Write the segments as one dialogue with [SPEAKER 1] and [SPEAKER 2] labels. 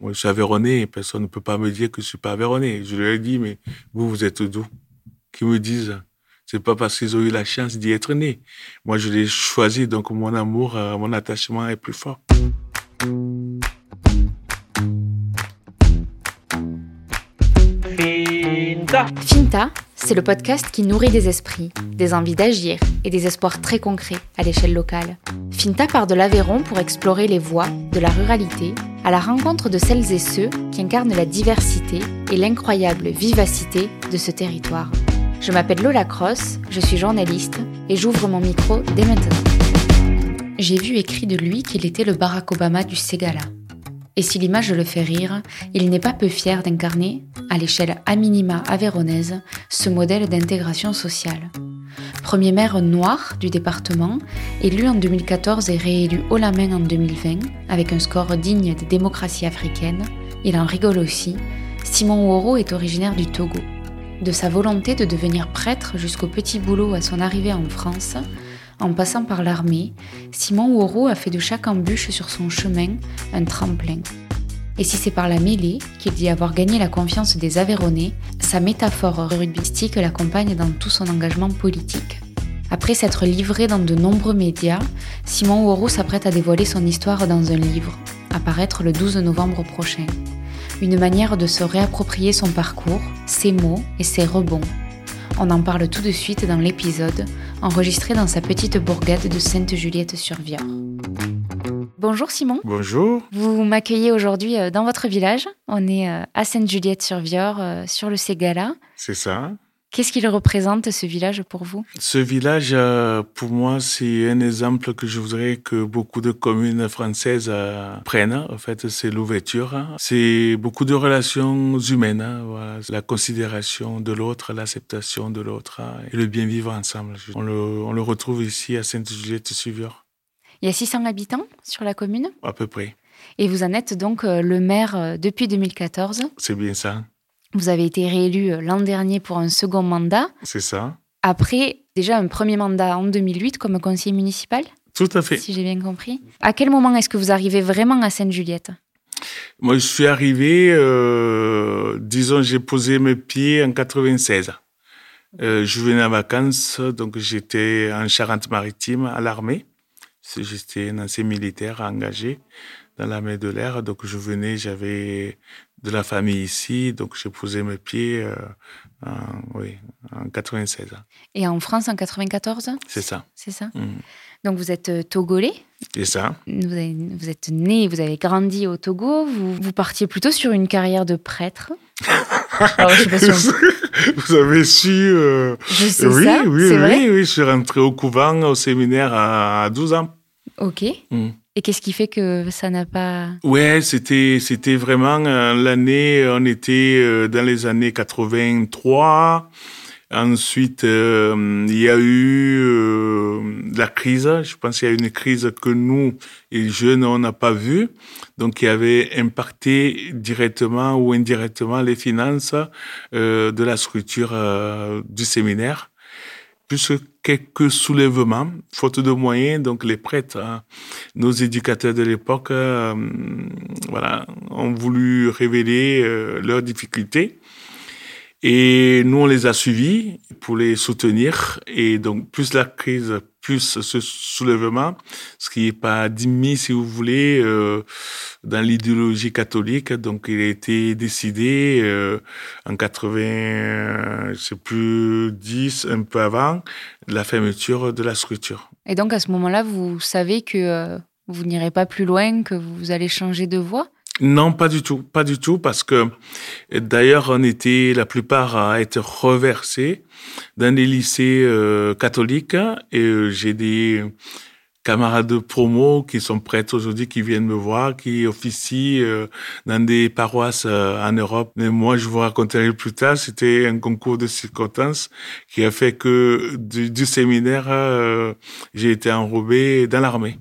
[SPEAKER 1] Moi, je suis Aveyronais, personne ne peut pas me dire que je suis pas Aveyronais. Je leur ai dit, mais vous, vous êtes d'où? Qui me disent, c'est pas parce qu'ils ont eu la chance d'y être nés. Moi, je l'ai choisi, donc mon amour, euh, mon attachement est plus fort.
[SPEAKER 2] Finta, c'est le podcast qui nourrit des esprits, des envies d'agir et des espoirs très concrets à l'échelle locale. Finta part de l'Aveyron pour explorer les voies de la ruralité à la rencontre de celles et ceux qui incarnent la diversité et l'incroyable vivacité de ce territoire. Je m'appelle Lola Cross, je suis journaliste et j'ouvre mon micro dès maintenant. J'ai vu écrit de lui qu'il était le Barack Obama du Ségala. Et si l'image le fait rire, il n'est pas peu fier d'incarner, à l'échelle a minima avéronaise, ce modèle d'intégration sociale. Premier maire noir du département, élu en 2014 et réélu haut la main en 2020, avec un score digne des démocraties africaines, il en rigole aussi, Simon Woro est originaire du Togo. De sa volonté de devenir prêtre jusqu'au petit boulot à son arrivée en France, en passant par l'armée, Simon Woro a fait de chaque embûche sur son chemin un tremplin. Et si c'est par la mêlée qu'il dit avoir gagné la confiance des Aveyronais, sa métaphore rugbyistique l'accompagne dans tout son engagement politique. Après s'être livré dans de nombreux médias, Simon Woro s'apprête à dévoiler son histoire dans un livre, à paraître le 12 novembre prochain. Une manière de se réapproprier son parcours, ses mots et ses rebonds. On en parle tout de suite dans l'épisode, enregistré dans sa petite bourgade de Sainte-Juliette-sur-Vior. Bonjour Simon.
[SPEAKER 1] Bonjour.
[SPEAKER 2] Vous m'accueillez aujourd'hui euh, dans votre village. On est euh, à Sainte-Juliette-sur-Vior, euh, sur le Ségala.
[SPEAKER 1] C'est ça.
[SPEAKER 2] Qu'est-ce qu'il représente ce village pour vous?
[SPEAKER 1] Ce village, pour moi, c'est un exemple que je voudrais que beaucoup de communes françaises prennent. En fait, c'est l'ouverture. C'est beaucoup de relations humaines. hein, voilà. La considération de l'autre, l'acceptation de l'autre hein, et le bien vivre ensemble. On le, on le retrouve ici à Sainte-Juliette-sur-Vior,
[SPEAKER 2] Il y a 600 habitants sur la commune?
[SPEAKER 1] À peu près.
[SPEAKER 2] et vous en êtes donc euh, le maire euh, depuis 2014.
[SPEAKER 1] C'est bien ça.
[SPEAKER 2] Vous avez été réélu euh, l'an dernier pour un second mandat,
[SPEAKER 1] C'est ça.
[SPEAKER 2] après déjà un premier mandat en 2008 comme conseiller municipal,
[SPEAKER 1] Tout à fait.
[SPEAKER 2] si j'ai bien compris. À quel moment est-ce que vous arrivez vraiment à Sainte-Juliette?
[SPEAKER 1] Moi, je suis arrivé, euh, disons, j'ai posé mes pieds en 96. Euh, je venais en vacances, donc j'étais en Charente-Maritime à l'armée. J'étais un ancien militaire engagé dans l'armée de l'air, donc je venais, j'avais de la famille ici, donc j'ai posé mes pieds euh, en, oui, en 96.
[SPEAKER 2] Et en France en 94,
[SPEAKER 1] C'est ça.
[SPEAKER 2] c'est ça
[SPEAKER 1] Mm.
[SPEAKER 2] Donc vous êtes euh, togolais,
[SPEAKER 1] C'est ça.
[SPEAKER 2] vous, avez- vous êtes né, vous avez grandi au Togo, vous, vous partiez plutôt sur une carrière de prêtre? Alors, je sais pas si on-
[SPEAKER 1] Vous avez su. euh,
[SPEAKER 2] Je sais
[SPEAKER 1] oui,
[SPEAKER 2] ça,
[SPEAKER 1] oui, oui,
[SPEAKER 2] vrai
[SPEAKER 1] oui. Je suis rentré au couvent, au séminaire à à 12 ans.
[SPEAKER 2] Ok.
[SPEAKER 1] Mm.
[SPEAKER 2] Et qu'est-ce qui fait que ça n'a pas...
[SPEAKER 1] Ouais, c'était c'était vraiment euh, l'année. On était euh, dans les années 83. Ensuite, euh, il y a eu euh, la crise. Je pense qu'il y a eu une crise que nous, les jeunes, on n'a pas vue. Donc, qui avait impacté directement ou indirectement les finances euh, de la structure euh, du séminaire. Plus quelques soulèvements, faute de moyens, donc les prêtres, hein, nos éducateurs de l'époque, euh, voilà, ont voulu révéler euh, leurs difficultés. Et nous, on les a suivis pour les soutenir. Et donc, plus la crise, plus ce soulèvement, ce qui n'est pas admis, si vous voulez, euh, dans l'idéologie catholique. Donc, il a été décidé euh, en 80, euh, je sais plus, 10, un peu avant, la fermeture de la structure.
[SPEAKER 2] Et donc à ce moment-là, vous savez que euh, vous n'irez pas plus loin, que vous allez changer de voie?
[SPEAKER 1] Non, pas du tout, pas du tout, parce que d'ailleurs, on était la plupart à être reversés dans des lycées euh, catholiques et euh, j'ai des camarades de promo qui sont prêtres aujourd'hui, qui viennent me voir, qui officient euh, dans des paroisses euh, en Europe. Mais moi, je vous raconterai plus tard, c'était un concours de circonstances qui a fait que du, du séminaire, euh, j'ai été enrobé dans l'armée.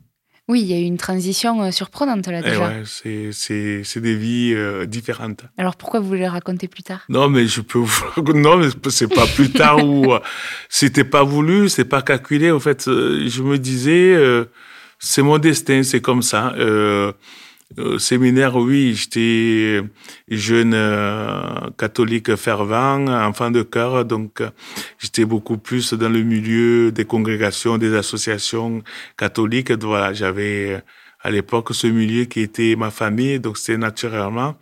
[SPEAKER 2] Oui, il y a eu une transition euh, surprenante là
[SPEAKER 1] Et
[SPEAKER 2] déjà.
[SPEAKER 1] ouais, c'est, c'est, c'est des vies euh, différentes.
[SPEAKER 2] Alors pourquoi vous voulez le raconter plus tard?
[SPEAKER 1] Non, mais je peux vous... Non, mais c'est pas plus tard où euh, c'était pas voulu, c'est pas calculé. En fait, je me disais, euh, c'est mon destin, c'est comme ça. Euh, Au séminaire, oui, j'étais jeune euh, catholique fervent, enfant de cœur, donc euh, j'étais beaucoup plus dans le milieu des congrégations, des associations catholiques. Voilà, j'avais à l'époque ce milieu qui était ma famille, donc c'est naturellement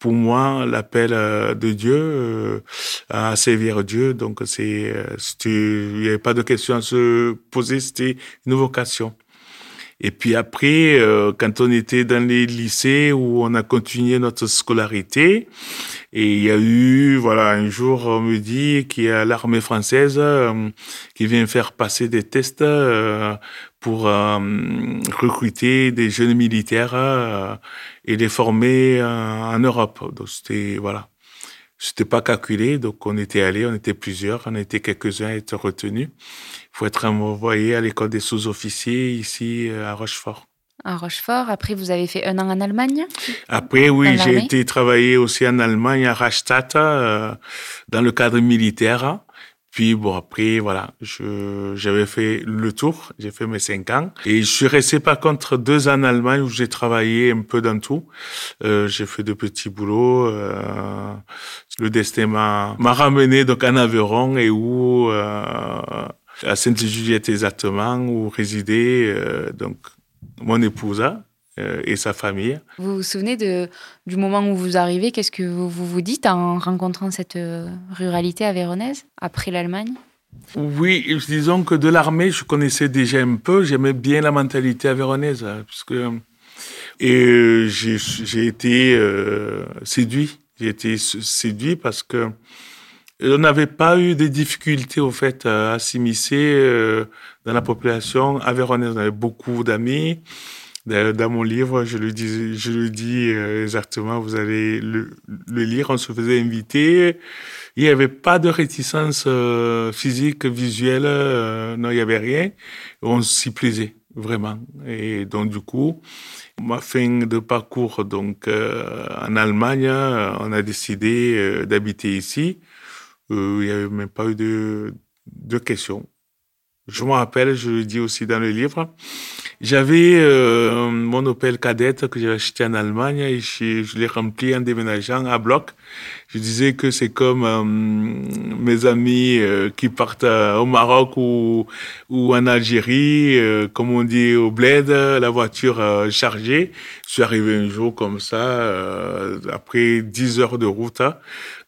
[SPEAKER 1] pour moi l'appel euh, de Dieu à servir Dieu. Donc c'est, il n'y avait pas de question à se poser, c'était une vocation. Et puis après, euh, quand on était dans les lycées où on a continué notre scolarité, et il y a eu, voilà, un jour, on me dit qu'il y a l'armée française euh, qui vient faire passer des tests euh, pour recruter des jeunes militaires et les former en Europe. Donc c'était, voilà. C'était pas calculé, donc on était allés, on était plusieurs, on était quelques-uns à être retenus faut être envoyé à l'école des sous-officiers ici euh, à Rochefort.
[SPEAKER 2] À Rochefort. Après, vous avez fait un an en Allemagne?
[SPEAKER 1] Après, oui, j'ai été travailler aussi en Allemagne, à Rastatt, euh, dans le cadre militaire. Puis bon, après, voilà, j'avais fait le tour, j'ai fait mes cinq ans. Et je suis resté par contre deux ans en Allemagne où j'ai travaillé un peu dans tout. Euh, j'ai fait de petits boulots. Euh, le destin m'a ramené donc en Aveyron et où euh, à Sainte-Juliette exactement, où résidait euh, donc mon épouse et sa famille.
[SPEAKER 2] Vous vous souvenez de, du moment où vous arrivez Qu'est-ce que vous, vous, dites en rencontrant cette euh, ruralité avéronaise après l'Allemagne?
[SPEAKER 1] Oui, disons que de l'armée, je connaissais déjà un peu. J'aimais bien la mentalité avéronaise, hein, puisque et j'ai été séduit. J'ai été séduit parce que on n'avait pas eu de difficultés au fait à s'immiscer euh, dans la population avéronaise. On avait beaucoup d'amis. Dans mon livre, je le dis, je le dis euh, exactement. Vous allez le, lire. On se faisait inviter. Il n'y avait pas de réticence euh, physique, visuelle. non, il n'y avait rien. On s'y plaisait vraiment. Et donc du coup, ma fin de parcours donc en Allemagne, on a décidé d'habiter ici. Euh, il n'y avait même pas eu de, de questions. Je me rappelle, je le dis aussi dans le livre, j'avais euh, mon Opel cadette que j'ai acheté en Allemagne et je, je l'ai rempli en déménageant à bloc. Je disais que c'est comme euh, mes amis euh, qui partent au Maroc ou, ou en Algérie, comme on dit au bled, la voiture chargée. Je suis arrivé un jour comme ça, après 10 heures de route, hein,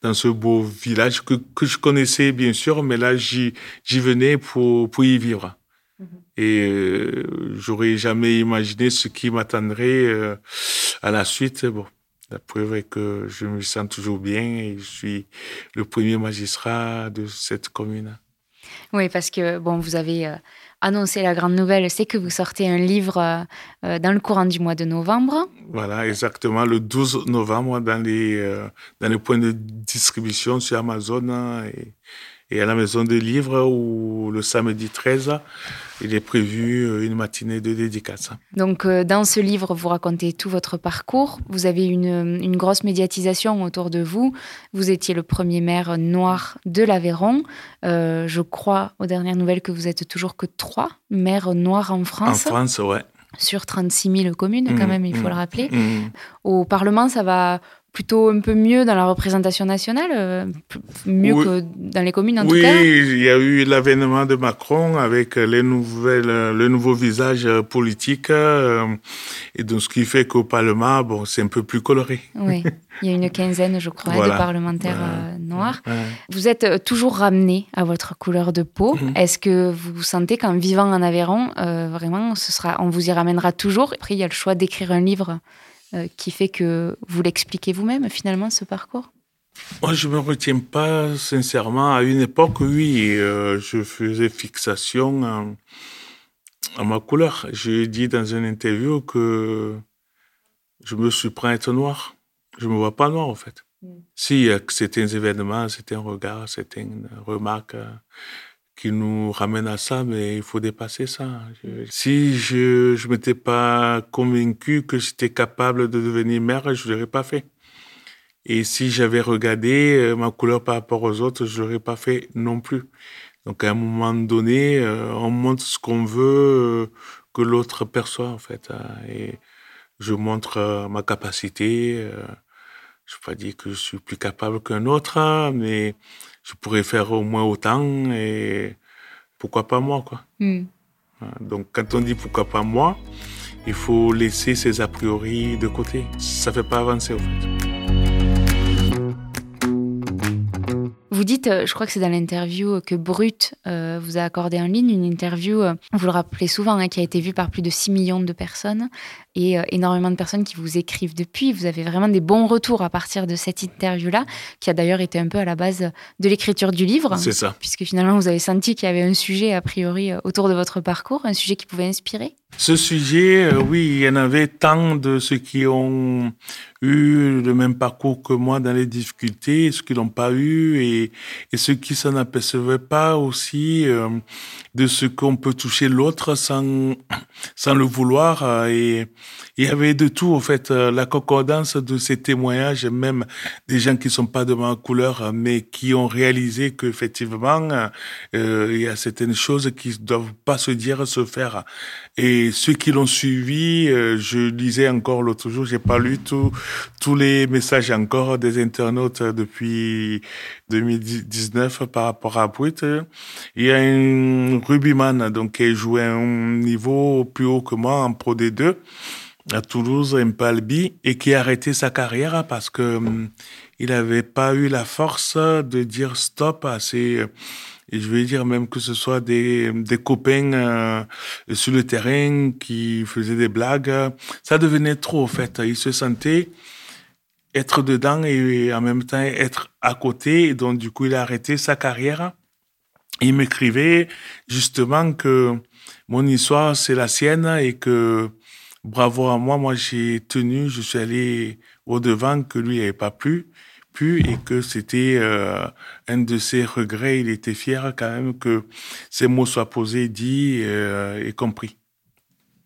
[SPEAKER 1] dans ce beau village que, que je connaissais bien sûr, mais là j'y venais pour, pour y vivre. Et euh, j'aurais jamais imaginé ce qui m'attendrait euh, à la suite. Bon, la preuve est que je me sens toujours bien et je suis le premier magistrat de cette commune.
[SPEAKER 2] Oui, parce que bon, vous avez euh, annoncé la grande nouvelle, c'est que vous sortez un livre dans le courant du mois de novembre.
[SPEAKER 1] Voilà, exactement, le 12 novembre dans les, dans les points de distribution sur Amazon hein, et, et à la maison des livres où le samedi 13, il est prévu euh, une matinée de dédicace.
[SPEAKER 2] Donc euh, dans ce livre, vous racontez tout votre parcours. Vous avez une, une grosse médiatisation autour de vous. Vous étiez le premier maire noir de l'Aveyron. Euh, je crois aux dernières nouvelles que vous êtes toujours que trois maires noirs en France.
[SPEAKER 1] En France, ouais
[SPEAKER 2] sur 36 000 communes, quand mmh, même, il faut mmh, le rappeler. Mmh. Au Parlement, ça va plutôt un peu mieux dans la représentation nationale, euh, mieux que dans les communes en
[SPEAKER 1] tout
[SPEAKER 2] cas.
[SPEAKER 1] Oui, il y a eu l'avènement de Macron avec les nouvelles, le nouveau visage politique, euh, et donc ce qui fait qu'au Parlement, bon, c'est un peu plus coloré.
[SPEAKER 2] Oui, il y a une quinzaine, je crois, de parlementaires euh, noirs. Vous êtes toujours ramené à votre couleur de peau. Mhm. Est-ce que vous sentez qu'en vivant en Aveyron, vraiment, ce sera, on vous y ramènera toujours? Après, il y a le choix d'écrire un livre euh, qui fait que vous l'expliquez vous-même finalement ce parcours?
[SPEAKER 1] Moi, je me retiens pas sincèrement. À une époque, oui, euh, je faisais fixation à, ma couleur. J'ai dit dans une interview que je me suis pris à être noir. Je me vois pas noir en fait. Mm. Si c'était un événement, c'était un regard, c'était une remarque. Euh, qui nous ramène à ça, mais il faut dépasser ça. si je ne m'étais pas convaincu que j'étais capable de devenir mère, je ne l'aurais pas fait. Et si j'avais regardé euh, ma couleur par rapport aux autres, je ne l'aurais pas fait non plus. Donc à un moment donné, euh, on montre ce qu'on veut euh, que l'autre perçoit en fait. Hein. Et je montre ma capacité. je ne pas dire que je suis plus capable qu'un autre, mais je pourrais faire au moins autant et pourquoi pas moi, quoi. Hmm. Donc, quand on dit pourquoi pas moi, il faut laisser ses a priori de côté. Ça fait pas avancer, en fait.
[SPEAKER 2] Vous dites, euh, je crois que c'est dans l'interview que Brut euh, vous a accordé en ligne, une interview, euh, vous le rappelez souvent, hein, qui a été vue par plus de 6 millions de personnes et énormément de personnes qui vous écrivent depuis. Vous avez vraiment des bons retours à partir de cette interview-là, qui a d'ailleurs été un peu à la base de l'écriture du livre.
[SPEAKER 1] C'est ça.
[SPEAKER 2] Puisque finalement, vous avez senti qu'il y avait un sujet, a priori, autour de votre parcours, un sujet qui pouvait inspirer.
[SPEAKER 1] Ce sujet, oui, il y en avait tant de ceux qui ont eu le même parcours que moi dans les difficultés, ceux qui l'ont pas eu et, ceux qui s'en apercevaient pas aussi euh, de ce qu'on peut toucher l'autre sans le vouloir. Euh, et il y avait de tout en fait euh, la concordance de ces témoignages même des gens qui sont pas de ma couleur mais qui ont réalisé qu'effectivement euh, il y a certaines choses qui doivent pas se dire se faire. Et ceux qui l'ont suivi je lisais encore l'autre jour j'ai pas lu tous les messages encore des internautes depuis 2019 par rapport à Brut. Il y a un rugbyman donc, qui joué à un niveau plus haut que moi en Pro D2 à Toulouse, en Palby, et qui a arrêté sa carrière parce que hum, il n'avait pas eu la force de dire stop à ses et je vais dire même que ce soit des, des copains euh, sur le terrain qui faisaient des blagues, ça devenait trop en fait. Il se sentait être dedans et en même temps être à côté. donc, du coup, il a arrêté sa carrière. Il m'écrivait justement que mon histoire, c'est la sienne et que bravo à moi, moi j'ai tenu, je suis allé au-devant que lui n'avait pas pu, et que c'était euh, un de ses regrets. Il était fier quand même que ces mots soient posés, dits euh, et compris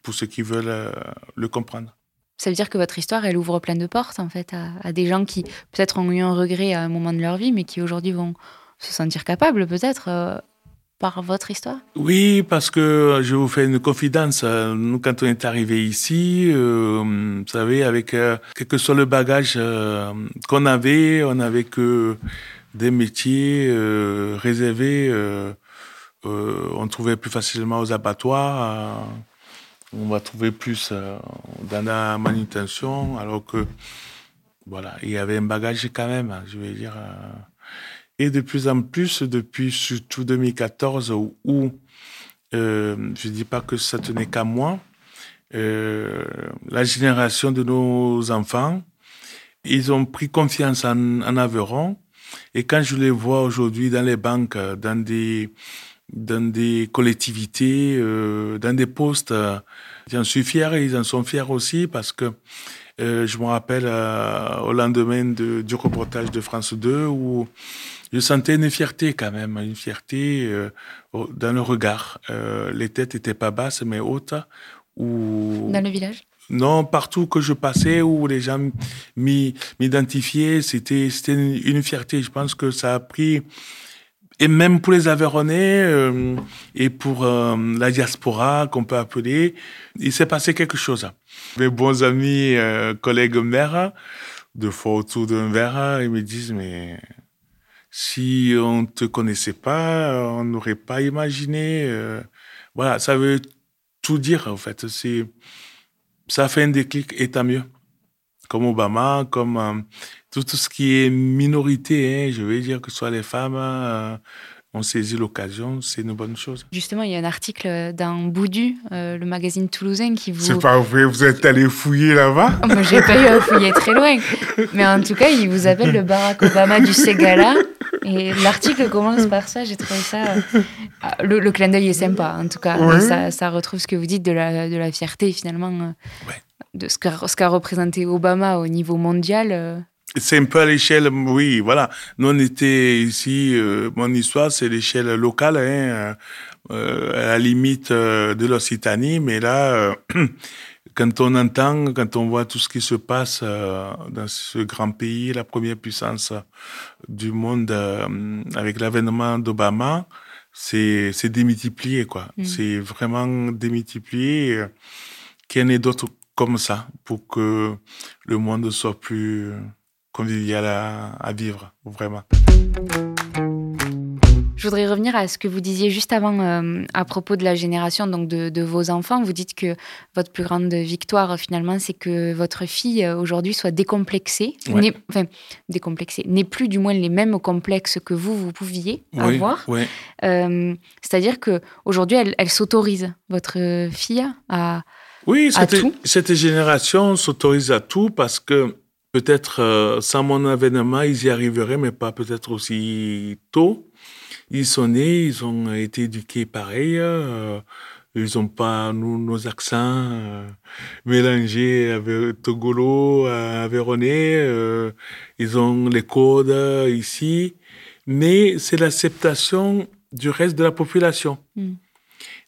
[SPEAKER 1] pour ceux qui veulent euh, le comprendre.
[SPEAKER 2] Ça veut dire que votre histoire, elle ouvre plein de portes, en fait, à, des gens qui peut-être ont eu un regret à un moment de leur vie, mais qui aujourd'hui vont se sentir capables, peut-être, euh, par votre histoire?
[SPEAKER 1] Oui, parce que je vous fais une confidence. Nous, quand on est arrivé ici, euh, vous savez, avec euh, quel que soit le bagage qu'on avait, on n'avait que des métiers réservés. on trouvait plus facilement aux abattoirs on va trouver plus euh, dans la manutention, alors que voilà, il y avait un bagage quand même, je vais dire. Et de plus en plus, depuis surtout 2014, où, euh, je dis pas que ça tenait qu'à moi, euh, la génération de nos enfants, ils ont pris confiance en, en Aveyron. Et quand je les vois aujourd'hui dans les banques, dans des dans des collectivités, euh, dans des postes. J'en suis fier et ils en sont fiers aussi parce que je me rappelle au lendemain de, du reportage de France 2 où je sentais une fierté quand même, une fierté euh, dans le regard. les têtes étaient pas basses mais hautes.
[SPEAKER 2] Dans le village?
[SPEAKER 1] Non, partout que je passais, où les gens m'identifiaient, c'était c'était une, fierté. Je pense que ça a pris et même pour les Aveyronnais euh, et pour euh, la diaspora qu'on peut appeler, il s'est passé quelque chose. Mes bons amis, euh, collègues maires, de fois autour d'un verre, ils me disent mais si on ne te connaissait pas, on n'aurait pas imaginé. voilà, ça veut tout dire en fait. Ça fait un déclic et tant mieux. Comme Obama, comme tout, ce qui est minorité, hein, je veux dire que ce soit les femmes, euh, ont saisi l'occasion, c'est une bonne chose.
[SPEAKER 2] Justement, il y a un article dans Boudu, euh, le magazine toulousain, qui vous...
[SPEAKER 1] C'est pas vrai, vous êtes allé fouiller là-bas
[SPEAKER 2] Moi, j'ai pas eu à fouiller très loin. Mais en tout cas, il vous appelle le Barack Obama du Ségala. Et l'article commence par ça, j'ai trouvé ça... Euh, le, clin d'œil est sympa, en tout cas. Ça, ça, retrouve ce que vous dites de la, de la fierté, finalement, de ce qu'a ce représenté Obama au niveau mondial
[SPEAKER 1] c'est un peu à l'échelle, oui, voilà. Nous, on était ici, euh, mon histoire, c'est l'échelle locale, hein, euh, à la limite euh, de l'Occitanie, mais là, quand on entend, quand on voit tout ce qui se passe dans ce grand pays, la première puissance du monde, avec l'avènement d'Obama, c'est démultiplié, quoi. Mm. C'est vraiment démultiplié. Qu'il y en ait d'autres comme ça pour que le monde soit plus convivial à, à vivre, vraiment.
[SPEAKER 2] Je voudrais revenir à ce que vous disiez juste avant euh, à propos de la génération donc de, vos enfants. Vous dites que votre plus grande victoire finalement, c'est que votre fille euh, aujourd'hui soit décomplexée, enfin décomplexée, n'ait plus du moins les mêmes complexes que vous vous pouviez avoir. Euh, c'est-à-dire que aujourd'hui, elle, elle s'autorise votre fille à
[SPEAKER 1] oui, cette, cette génération s'autorise à tout parce que peut-être sans mon avènement, ils y arriveraient, mais pas peut-être aussi tôt. Ils sont nés, ils ont été éduqués pareil. Euh, ils n'ont pas nos accents euh, mélangés avec togolo, euh, euh, ils ont les codes ici. Mais c'est l'acceptation du reste de la population. Mm.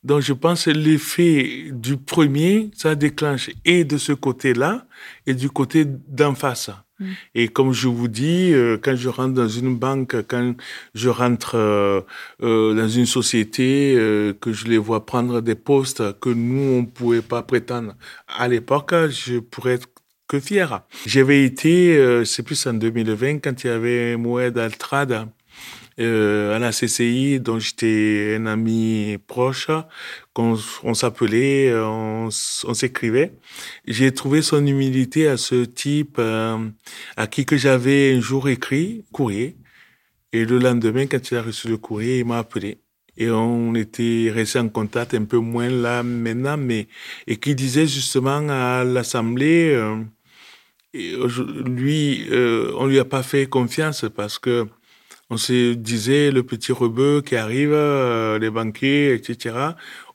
[SPEAKER 1] Donc je pense que l'effet du premier, ça déclenche et de ce côté-là et du côté d'en face. Mm. Et comme je vous dis, euh, quand je rentre dans une banque, quand je rentre euh, euh, dans une société, que je les vois prendre des postes que nous, on ne pouvait pas prétendre à l'époque, je pourrais être que fier. J'avais été, c'est plus en 2020, quand il y avait Moed Altrad, euh, à la CCI, dont j'étais un ami proche, qu'on on s'appelait, on, s'écrivait. J'ai trouvé son humilité à ce type euh, à qui que j'avais un jour écrit courrier. Et le lendemain, quand il a reçu le courrier, il m'a appelé. Et on était resté en contact un peu moins là maintenant, mais et qui disait justement à l'Assemblée, euh, lui, euh, on lui a pas fait confiance parce que on se disait le petit rebeu qui arrive, euh, les banquiers, etc.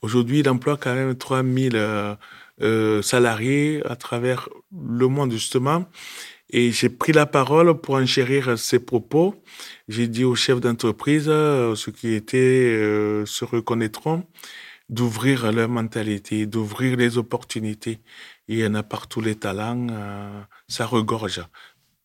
[SPEAKER 1] Aujourd'hui, il emploie quand même 3000 euh, euh, salariés à travers le monde, justement. Et j'ai pris la parole pour enchérir ses propos. J'ai dit aux chefs d'entreprise, ceux qui étaient se reconnaîtront, d'ouvrir leur mentalité, d'ouvrir les opportunités. Il y en a partout les talents, ça regorge.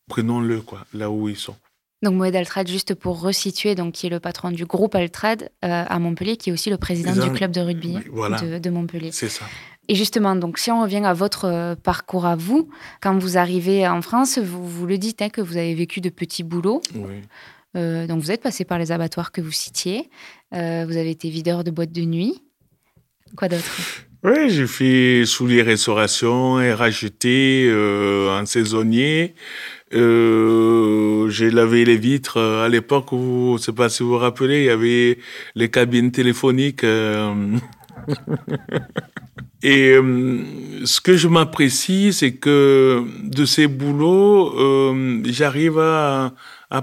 [SPEAKER 1] Prenons-le, quoi, là où ils sont.
[SPEAKER 2] Donc Moed Altrad, juste pour resituer, donc, qui est le patron du groupe Altrad euh, à Montpellier, qui est aussi le président du club de rugby de, Montpellier.
[SPEAKER 1] C'est ça.
[SPEAKER 2] Et justement, donc, si on revient à votre euh, parcours à vous, quand vous arrivez en France, vous, vous le dites hein, que vous avez vécu de petits boulots.
[SPEAKER 1] Oui.
[SPEAKER 2] Euh, donc vous êtes passé par les abattoirs que vous citiez. vous avez été videur de boîtes de nuit. Quoi d'autre?
[SPEAKER 1] Oui, j'ai fait sous les restaurations et rajouté en saisonnier. Euh, j'ai lavé les vitres euh, à l'époque où, je sais pas si vous vous rappelez, il y avait les cabines téléphoniques. Euh, et ce que je m'apprécie, c'est que de ces boulots, j'arrive à,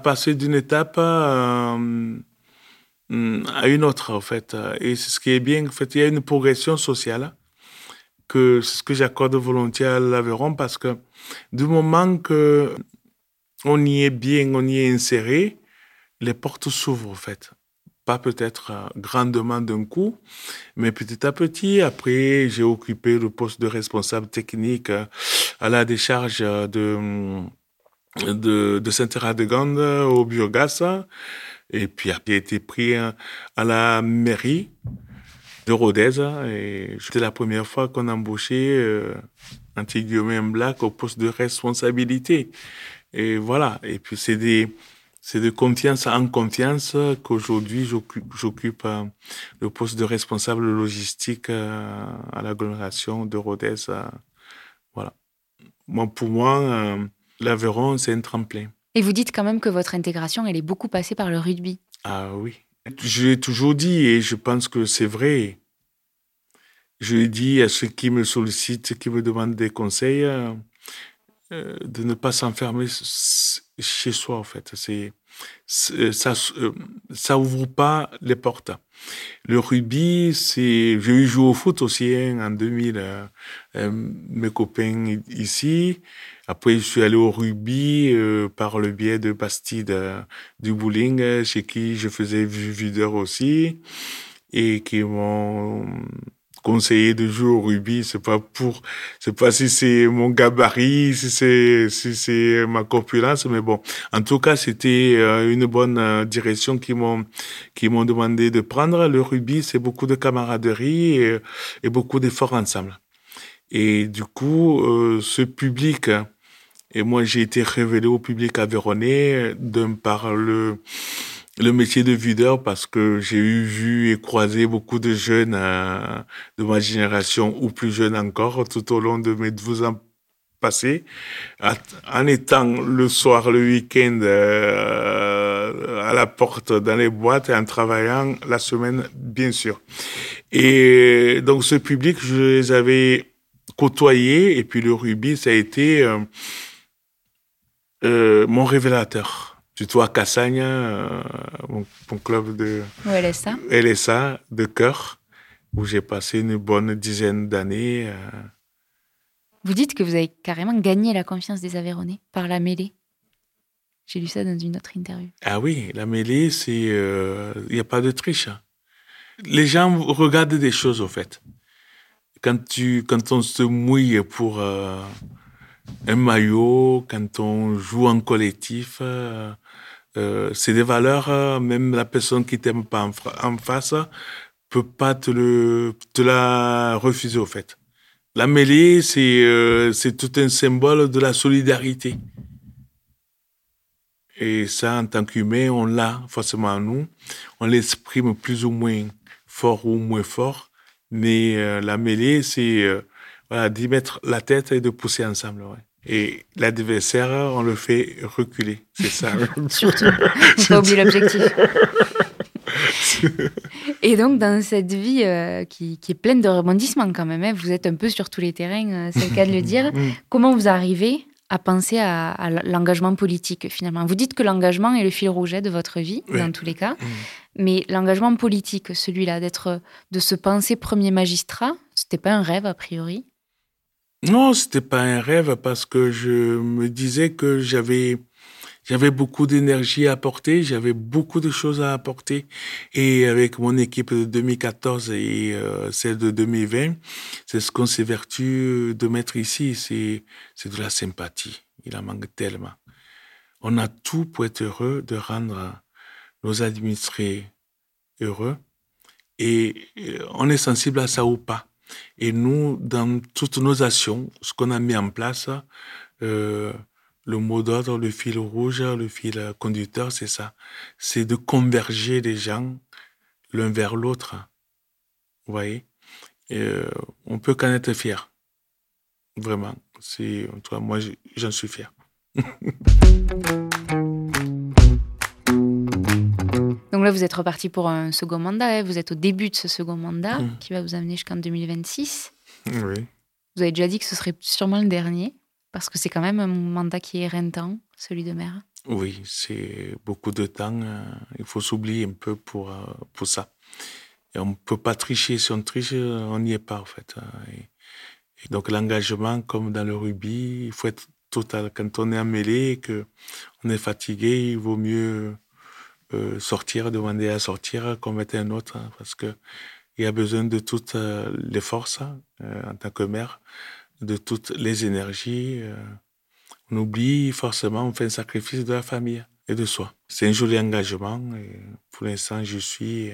[SPEAKER 1] passer d'une étape à, à une autre, en fait. Et ce qui est bien, en fait, il y a une progression sociale que c'est ce que j'accorde volontiers à l'Aveyron parce que du moment que on y est bien, on y est inséré, les portes s'ouvrent en fait. Pas peut-être euh, grandement d'un coup, mais petit à petit. Après, j'ai occupé le poste de responsable technique euh, à la décharge de, de, de Saint-Hérat-de-Gande au biogaz. Et puis, j'ai été pris à la mairie de Rodez. Et c'était la première fois qu'on embauchait, euh, un black au poste de responsabilité. Et voilà. Et puis, c'est des, c'est de confiance en confiance qu'aujourd'hui j'occupe euh, le poste de responsable logistique euh, à l'agglomération de Rodez. Euh, voilà. Moi, pour moi, l'Aveyron, c'est un tremplin.
[SPEAKER 2] Et vous dites quand même que votre intégration, elle est beaucoup passée par le rugby.
[SPEAKER 1] Ah oui. Je l'ai toujours dit et je pense que c'est vrai. Je l'ai dit à ceux qui me sollicitent, qui me demandent des conseils. Euh, de ne pas s'enfermer chez soi, en fait. C'est, ça, euh, ça ouvre pas les portes. Le rugby, c'est, j'ai eu joué au foot aussi hein, en 2000. Euh, mes copains ici. Après, je suis allé au rugby par le biais de Bastide du bowling, chez qui je faisais videur aussi, et qui m'ont conseiller de jouer au rugby, c'est pas pour, c'est pas si c'est mon gabarit, si c'est, si c'est ma corpulence, mais bon. En tout cas, c'était euh, une bonne euh, direction qui m'ont, qui m'ont demandé de prendre. Le rugby, c'est beaucoup de camaraderie et, beaucoup d'efforts ensemble. Et du coup, ce public, et moi j'ai été révélé au public aveyronais d'un par le le métier de videur parce que j'ai eu vu et croisé beaucoup de jeunes euh, de ma génération ou plus jeunes encore tout au long de mes 12 ans passés, en étant le soir, le week-end euh, à la porte dans les boîtes et en travaillant la semaine, bien sûr. Et donc ce public, je les avais côtoyés et puis le rugby, ça a été euh, mon révélateur tu à Cassagne, euh, mon, club de
[SPEAKER 2] LSA.
[SPEAKER 1] LSA de cœur, où j'ai passé une bonne dizaine d'années. Euh.
[SPEAKER 2] Vous dites que vous avez carrément gagné la confiance des Aveyronnais par la mêlée. J'ai lu ça dans une autre interview.
[SPEAKER 1] Ah oui, la mêlée, c'est. Il euh, n'y a pas de triche. Hein. Les gens regardent des choses, au fait. Quand, tu, quand on se mouille pour un maillot, quand on joue en collectif, euh, c'est des valeurs, euh, même la personne qui t'aime pas en, face peut pas te, la refuser au fait. La mêlée, c'est euh, tout un symbole de la solidarité. Et ça, en tant qu'humain, on l'a forcément en nous. On l'exprime plus ou moins fort ou moins fort. Mais la mêlée, c'est d'y mettre la tête et de pousser ensemble. Et l'adversaire, on le fait reculer. C'est ça.
[SPEAKER 2] Surtout. On pas oublier l'objectif. Et donc, dans cette vie euh, qui, est pleine de rebondissements quand même, hein, vous êtes un peu sur tous les terrains, euh, c'est le cas de le dire. Mm. Comment vous arrivez à penser à, l'engagement politique finalement? Vous dites que l'engagement est le fil rouge de votre vie, dans tous les cas. Mais l'engagement politique, celui-là, d'être, de se penser premier magistrat, c'était pas un rêve a priori?
[SPEAKER 1] Non, c'était pas un rêve parce que je me disais que j'avais j'avais beaucoup d'énergie à apporter, j'avais beaucoup de choses à apporter. Et avec mon équipe de 2014 et euh, celle de 2020, c'est ce qu'on s'est vertu de mettre ici, c'est c'est de la sympathie. Il en manque tellement. On a tout pour être heureux, de rendre nos administrés heureux. Et euh, on est sensible à ça ou pas. Et nous, dans toutes nos actions, ce qu'on a mis en place, euh, le mot d'ordre, le fil rouge, le fil conducteur, c'est ça. C'est de converger les gens l'un vers l'autre. Vous voyez? Euh, On peut qu'en être fier. Vraiment. C'est, moi, j'en suis fier.
[SPEAKER 2] là, vous êtes reparti pour un second mandat. Hein. Vous êtes au début de ce second mandat mmh. qui va vous amener jusqu'en 2026.
[SPEAKER 1] Oui.
[SPEAKER 2] Vous avez déjà dit que ce serait sûrement le dernier parce que c'est quand même un mandat qui est rentant, celui de maire.
[SPEAKER 1] Oui, c'est beaucoup de temps. Euh, il faut s'oublier un peu pour, euh, pour ça. Et on ne peut pas tricher. Si on triche, on n'y est pas, en fait. Et, donc, l'engagement, comme dans le rugby, il faut être total. Quand on est emmêlé et qu'on est fatigué, il vaut mieux euh, sortir, demander à sortir, commettre un autre, hein, parce que il y a besoin de toutes euh, les forces euh, en tant que mère, de toutes les énergies. on oublie forcément, on fait un sacrifice de la famille et de soi. C'est un joli engagement. Et pour l'instant, je suis.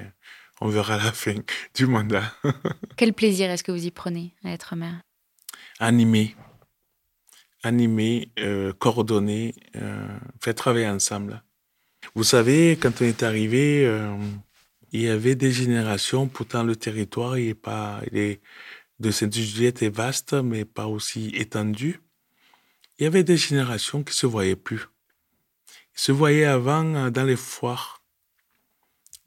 [SPEAKER 1] On verra la fin du mandat.
[SPEAKER 2] Quel plaisir est-ce que vous y prenez à être mère
[SPEAKER 1] Animer, animer, coordonner, faire travailler ensemble. Vous savez, quand on est arrivé, euh, il y avait des générations, pourtant le territoire il est pas, il est, de Sainte-Juliette est vaste, mais pas aussi étendu. Il y avait des générations qui se voyaient plus. Ils se voyaient avant euh, dans les foires.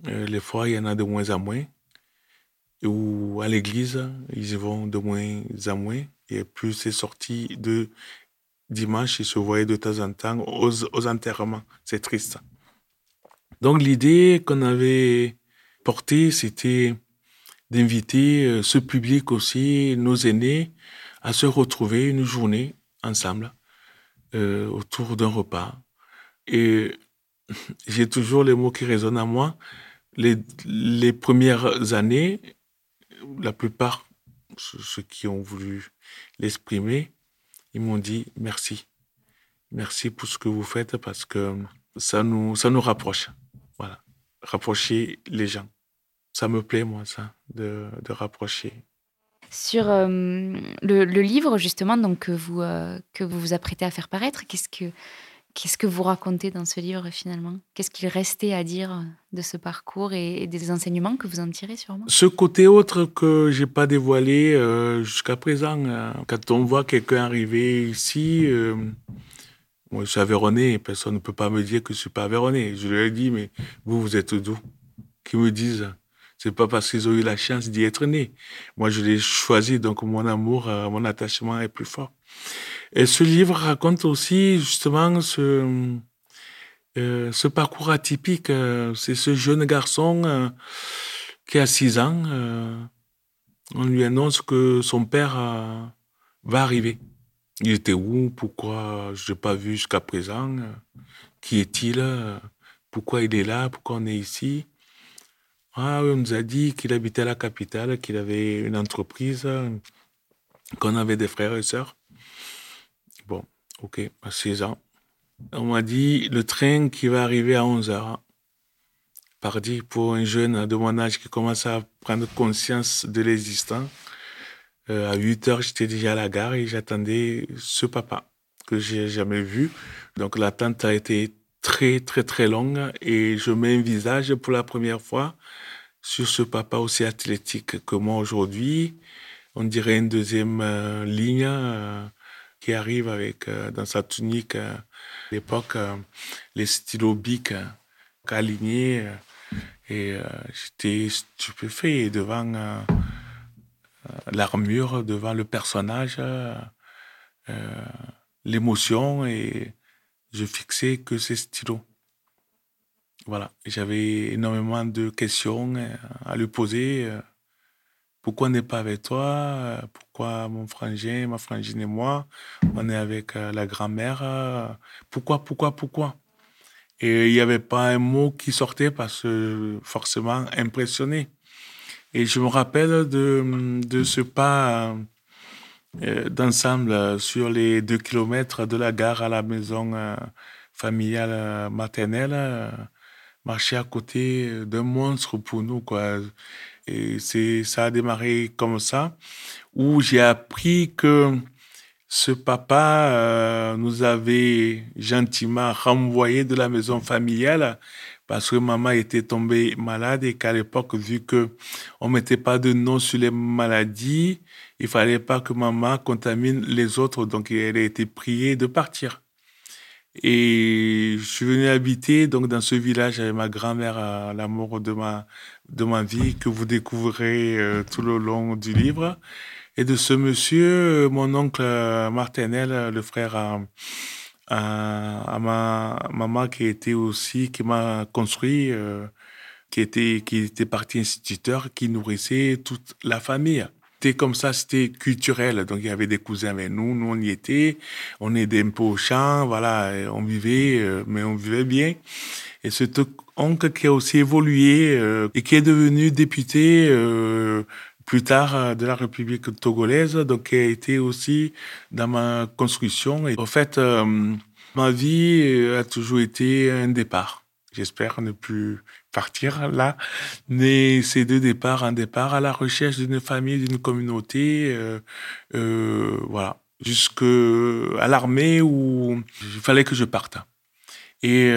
[SPEAKER 1] Euh, les foires, il y en a de moins en moins. Ou à l'église, ils y vont de moins en moins. Et plus c'est sorti de dimanche, ils se voyaient de temps en temps aux, aux enterrements. C'est triste. Donc l'idée qu'on avait portée, c'était d'inviter euh, ce public aussi, nos aînés, à se retrouver une journée ensemble euh, autour d'un repas. Et j'ai toujours les mots qui résonnent à moi. Les, les premières années, la plupart, ceux qui ont voulu l'exprimer, ils m'ont dit merci. Merci pour ce que vous faites parce que ça nous, ça nous rapproche. Rapprocher les gens. Ça me plaît, moi, ça, de, de rapprocher.
[SPEAKER 2] Sur le, le, livre, justement, donc, que, vous, que vous vous apprêtez à faire paraître, qu'est-ce que, qu'est-ce que vous racontez dans ce livre finalement? Qu'est-ce qu'il restait à dire de ce parcours et, des enseignements que vous en tirez sûrement?
[SPEAKER 1] Ce côté autre que j'ai pas dévoilé jusqu'à présent, quand on voit quelqu'un arriver ici, moi, je suis Aveyronais, personne ne peut pas me dire que je suis pas Aveyronais. Je leur ai dit, mais vous, vous êtes d'où? Qui me disent, c'est pas parce qu'ils ont eu la chance d'y être nés. Moi, je l'ai choisi, donc mon amour, euh, mon attachement est plus fort. Et ce livre raconte aussi justement ce, euh, parcours atypique. Euh, c'est ce jeune garçon qui a 6 ans. on lui annonce que son père va arriver. Il était où? Pourquoi je l'ai pas vu jusqu'à présent? Qui est-il? Pourquoi il est là? Pourquoi on est ici? Ah, On nous a dit qu'il habitait à la capitale, qu'il avait une entreprise, qu'on avait des frères et sœurs. Bon, ok, à 16 ans. On m'a dit le train qui va arriver à 11 h Pardi pour un jeune de mon âge qui commence à prendre conscience de l'existant. Euh, à 8 heures, j'étais déjà à la gare et j'attendais ce papa que j'ai jamais vu. Donc l'attente a été très très très longue et je mets un visage pour la première fois sur ce papa aussi athlétique que moi aujourd'hui. On dirait une deuxième euh, ligne euh, qui arrive avec dans sa tunique à l'époque les stylos bic alignés et j'étais stupéfait devant euh, l'armure devant le personnage, euh, euh, l'émotion et je fixais que ces stylos. Voilà, j'avais énormément de questions à lui poser. Pourquoi on n'est pas avec toi? Pourquoi mon frangin, ma frangine et moi, on est avec la grand-mère? Pourquoi, pourquoi, pourquoi? Et il n'y avait pas un mot qui sortait parce que forcément impressionné. Et je me rappelle de, ce pas euh, d'ensemble sur les deux kilomètres de la gare à la maison euh, familiale euh, maternelle, marcher à côté d'un monstre pour nous, quoi. Et c'est, ça a démarré comme ça, où j'ai appris que ce papa nous avait gentiment renvoyé de la maison familiale parce que maman était tombée malade et qu'à l'époque, vu que on mettait pas de nom sur les maladies, il fallait pas que maman contamine les autres, donc elle a été priée de partir. Et je suis venu habiter donc dans ce village avec ma grand-mère l'amour de ma de ma vie que vous découvrirez euh, tout le long du livre. Et de ce monsieur, mon oncle Martinel, le frère à, ma maman qui était aussi, qui m'a construit, euh, qui était, qui était parti instituteur, qui nourrissait toute la famille. C'était comme ça, c'était culturel. Donc, il y avait des cousins avec nous, nous on y était, on est un peu au champ, voilà, on vivait, euh, mais on vivait bien. Et cet oncle qui a aussi évolué euh, et qui est devenu député plus tard euh, de la République togolaise, donc qui a été aussi dans ma construction. Et en fait, euh, ma vie euh, a toujours été un départ. J'espère ne plus partir là, mais ces deux départs, un départ à la recherche d'une famille, d'une communauté, euh, voilà, jusque à l'armée où il fallait que je parte. Et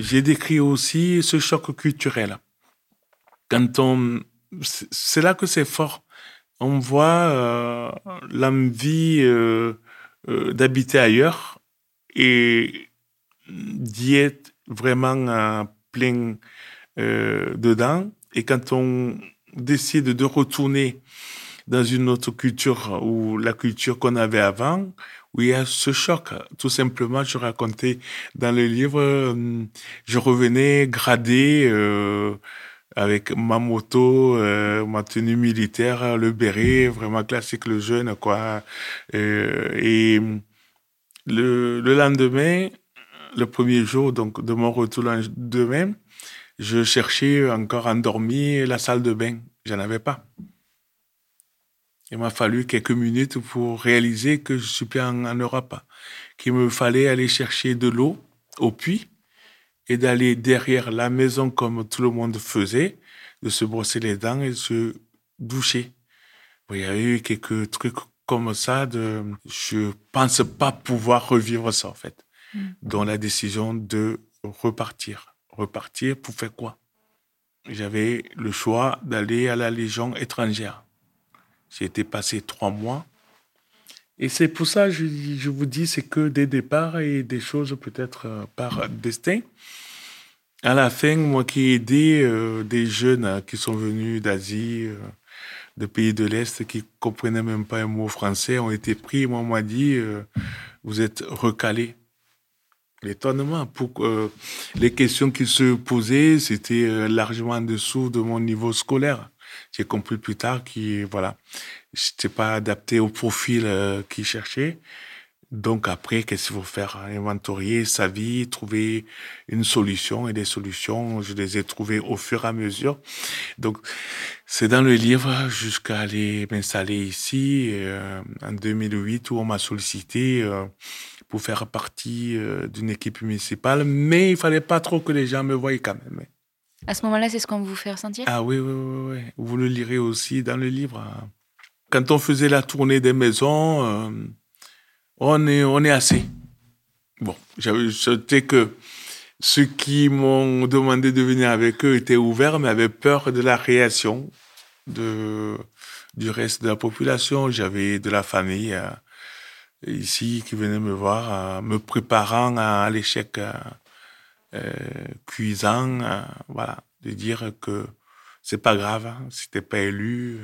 [SPEAKER 1] j'ai décrit aussi ce choc culturel. Quand on c'est là que c'est fort. On voit euh, l'envie euh, euh, d'habiter ailleurs et d'y être vraiment plein dedans. Et quand on décide de retourner dans une autre culture ou la culture qu'on avait avant, il y a ce choc. Tout simplement, je racontais dans le livre, je revenais gradé avec ma moto, euh, ma tenue militaire, le béret, vraiment classique, le jeune, quoi. Euh, et le, le lendemain, le premier jour donc de mon retour le lendemain, je cherchais encore endormi la salle de bain. J'en avais pas. Il m'a fallu quelques minutes pour réaliser que je suis plus en Europe, qu'il me fallait aller chercher de l'eau au puits et d'aller derrière la maison comme tout le monde faisait, de se brosser les dents et de se doucher. Il y a eu quelques trucs comme ça de, je pense pas pouvoir revivre ça, en fait. Mm. Dans la décision de repartir. Repartir pour faire quoi? J'avais le choix d'aller à la Légion étrangère. J'ai été passé trois mois. Et c'est pour ça, je, je vous dis, c'est que des départs et des choses peut-être euh, par destin. À la fin, moi qui ai aidé euh, des jeunes euh, qui sont venus d'Asie, de pays de l'Est, qui comprenaient même pas un mot français, ont été pris. Moi, on m'a dit, vous êtes recalés. L'étonnement. Pour, les questions qui se posaient, c'était largement en dessous de mon niveau scolaire. J'ai compris plus tard que voilà, n'étais pas adapté au profil qu'ils cherchaient. Donc après, qu'est-ce qu'il faut faire? Inventorier sa vie, trouver une solution. Et des solutions, je les ai trouvées au fur et à mesure. Donc c'est dans le livre jusqu'à aller m'installer ici euh, en 2008 où on m'a sollicité euh, pour faire partie euh, d'une équipe municipale. Mais il fallait pas trop que les gens me voient quand même.
[SPEAKER 2] À ce moment-là, c'est ce qu'on vous fait ressentir
[SPEAKER 1] Ah oui, oui, oui, oui. Vous le lirez aussi dans le livre. Quand on faisait la tournée des maisons on est, on est assez. Bon, j'avais que ceux qui m'ont demandé de venir avec eux étaient ouverts, mais avaient peur de la réaction de, du reste de la population. J'avais de la famille euh, ici qui venait me voir, euh, me préparant à, l'échec euh, cuisant, voilà, de dire que c'est pas grave, hein, si t'es pas élu.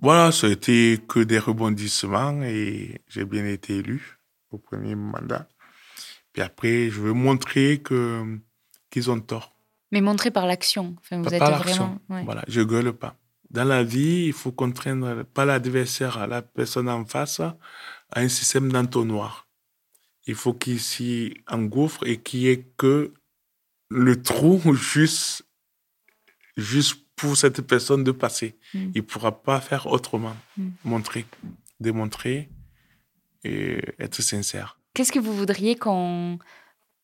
[SPEAKER 1] Voilà, ça a été que des rebondissements et j'ai bien été élu au premier mandat. Puis après, je veux montrer que qu'ils ont tort.
[SPEAKER 2] Mais montrer par l'action. Enfin, vous êtes
[SPEAKER 1] par vraiment. Voilà, je gueule pas. Dans la vie, il faut contraindre pas l'adversaire, la personne en face, à un système d'entonnoir. Il faut qu'il s'y engouffre et qu'il n'y ait que le trou juste, juste pour cette personne de passer. Mm. Il ne pourra pas faire autrement. Mm. Montrer, démontrer et être sincère.
[SPEAKER 2] Qu'est-ce que vous voudriez qu'on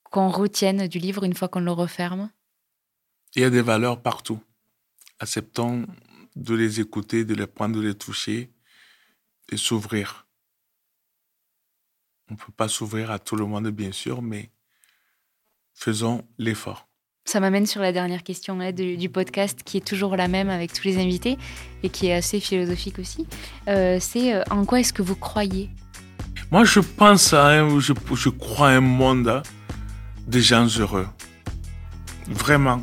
[SPEAKER 2] qu'on retienne du livre une fois qu'on le referme?
[SPEAKER 1] Il y a des valeurs partout. Acceptons de les écouter, de les prendre, de les toucher et s'ouvrir. On ne peut pas s'ouvrir à tout le monde, bien sûr, mais faisons l'effort.
[SPEAKER 2] Ça m'amène sur la dernière question du, podcast, qui est toujours la même avec tous les invités et qui est assez philosophique aussi. Euh, c'est euh, en quoi est-ce que vous croyez?
[SPEAKER 1] Moi, je pense à je, je crois à un monde de gens heureux. Vraiment.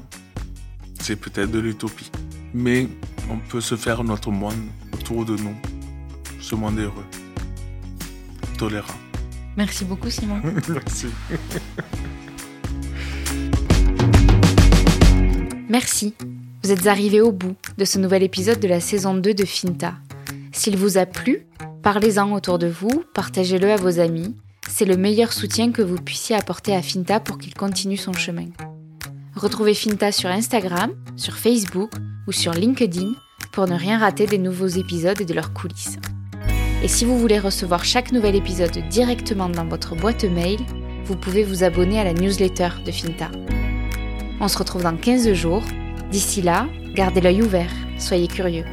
[SPEAKER 1] C'est peut-être de l'utopie. Mais on peut se faire notre monde autour de nous. Ce monde heureux. Tolérant.
[SPEAKER 2] Merci beaucoup, Simon.
[SPEAKER 1] Merci.
[SPEAKER 2] Merci, vous êtes arrivés au bout de ce nouvel épisode de la saison 2 de Finta. S'il vous a plu, parlez-en autour de vous, partagez-le à vos amis. C'est le meilleur soutien que vous puissiez apporter à Finta pour qu'il continue son chemin. Retrouvez Finta sur Instagram, sur Facebook ou sur LinkedIn pour ne rien rater des nouveaux épisodes et de leurs coulisses. Et si vous voulez recevoir chaque nouvel épisode directement dans votre boîte mail, vous pouvez vous abonner à la newsletter de Finta. On se retrouve dans 15 jours. D'ici là, gardez l'œil ouvert, soyez curieux.